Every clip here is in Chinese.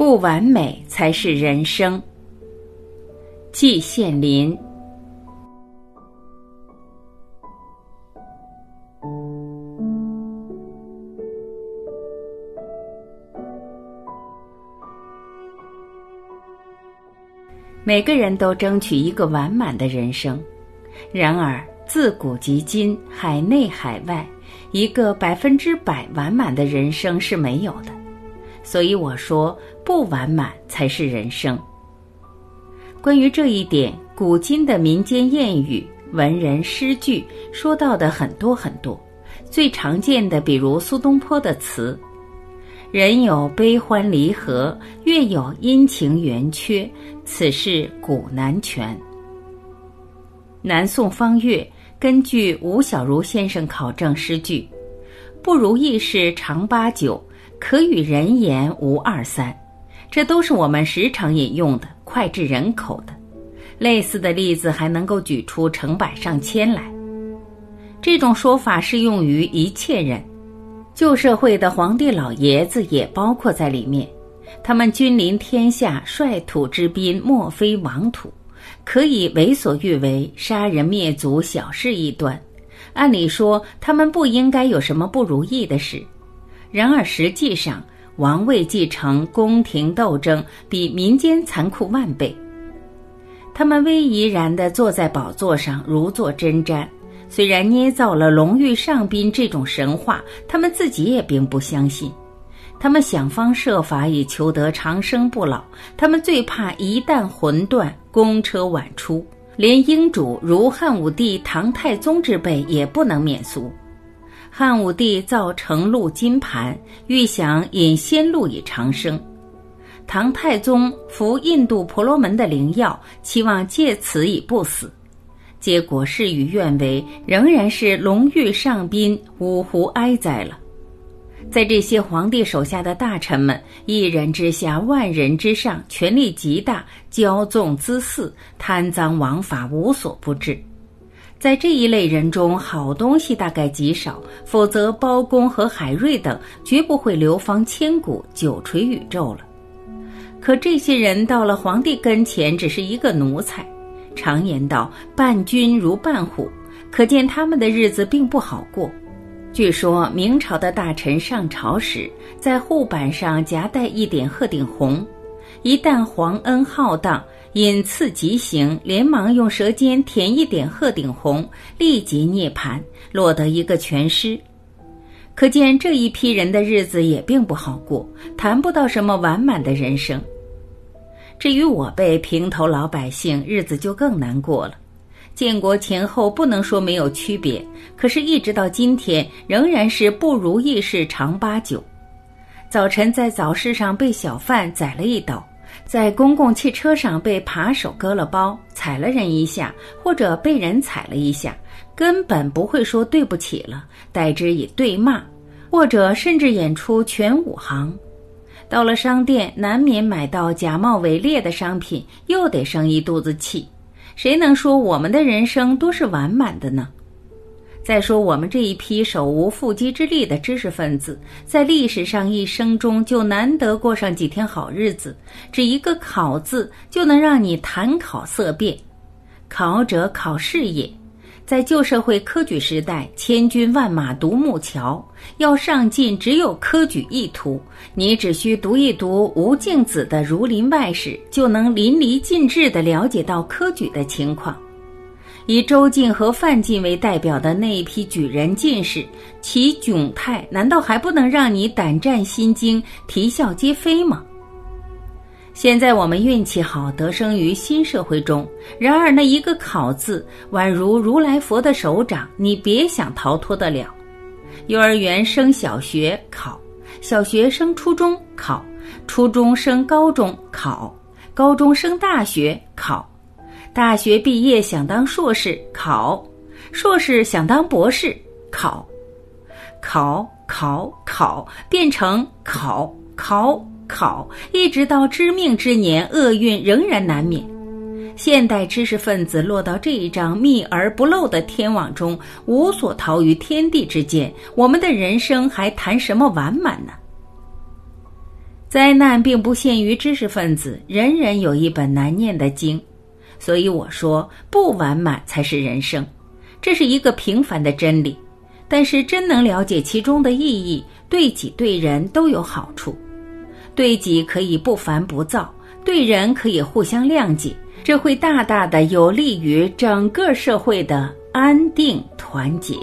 不完美才是人生。季羡林。每个人都争取一个完满的人生，然而自古及今，海内海外，一个百分之百完满的人生是没有的。所以我说，不完满才是人生。关于这一点，古今的民间谚语、文人诗句说到的很多很多。最常见的，比如苏东坡的词：“人有悲欢离合，月有阴晴圆缺，此事古难全。”南宋方岳根据吴小如先生考证诗句：“不如意事常八九。”可与人言无二三，这都是我们时常引用的、脍炙人口的。类似的例子还能够举出成百上千来。这种说法适用于一切人，旧社会的皇帝老爷子也包括在里面。他们君临天下，率土之滨，莫非王土，可以为所欲为，杀人灭族小事一端。按理说，他们不应该有什么不如意的事。然而实际上，王位继承、宫廷斗争比民间残酷万倍。他们威仪然地坐在宝座上，如坐针毡。虽然捏造了龙御上宾这种神话，他们自己也并不相信。他们想方设法以求得长生不老。他们最怕一旦魂断，公车晚出，连英主如汉武帝、唐太宗之辈也不能免俗。汉武帝造成鹿金盘，欲想引仙鹿以长生；唐太宗服印度婆罗门的灵药，期望借此以不死。结果事与愿违，仍然是龙御上宾，五湖哀哉了。在这些皇帝手下的大臣们，一人之下，万人之上，权力极大，骄纵恣肆，贪赃枉法，无所不至。在这一类人中，好东西大概极少，否则包公和海瑞等绝不会流芳千古、久垂宇宙了。可这些人到了皇帝跟前，只是一个奴才。常言道：“伴君如伴虎”，可见他们的日子并不好过。据说明朝的大臣上朝时，在护板上夹带一点鹤顶红，一旦皇恩浩荡。因次疾行，连忙用舌尖舔一点鹤顶红，立即涅槃，落得一个全尸。可见这一批人的日子也并不好过，谈不到什么完满的人生。至于我辈平头老百姓，日子就更难过了。建国前后不能说没有区别，可是，一直到今天，仍然是不如意事常八九。早晨在早市上被小贩宰了一刀。在公共汽车上被扒手割了包，踩了人一下，或者被人踩了一下，根本不会说对不起了，代之以对骂，或者甚至演出全武行。到了商店，难免买到假冒伪劣的商品，又得生一肚子气。谁能说我们的人生都是完满的呢？再说，我们这一批手无缚鸡之力的知识分子，在历史上一生中就难得过上几天好日子。只一个“考”字，就能让你谈考色变。考者，考试也。在旧社会科举时代，千军万马独木桥，要上进，只有科举一途。你只需读一读吴敬梓的《儒林外史》，就能淋漓尽致地了解到科举的情况。以周进和范进为代表的那一批举人进士，其窘态难道还不能让你胆战心惊、啼笑皆非吗？现在我们运气好，得生于新社会中。然而那一个“考”字，宛如如来佛的手掌，你别想逃脱得了。幼儿园升小学考，小学升初中考，初中升高中考，高中升大学考。大学毕业想当硕士考，硕士想当博士考，考考考变成考考考，一直到知命之年，厄运仍然难免。现代知识分子落到这一张密而不漏的天网中，无所逃于天地之间，我们的人生还谈什么完满呢？灾难并不限于知识分子，人人有一本难念的经。所以我说，不完满才是人生，这是一个平凡的真理。但是真能了解其中的意义，对己对人都有好处。对己可以不烦不躁，对人可以互相谅解，这会大大的有利于整个社会的安定团结。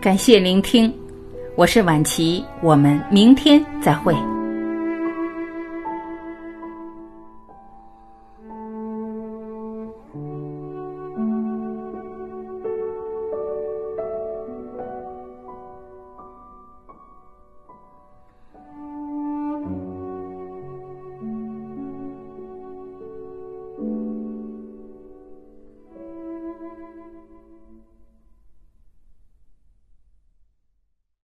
感谢聆听，我是晚琪，我们明天再会。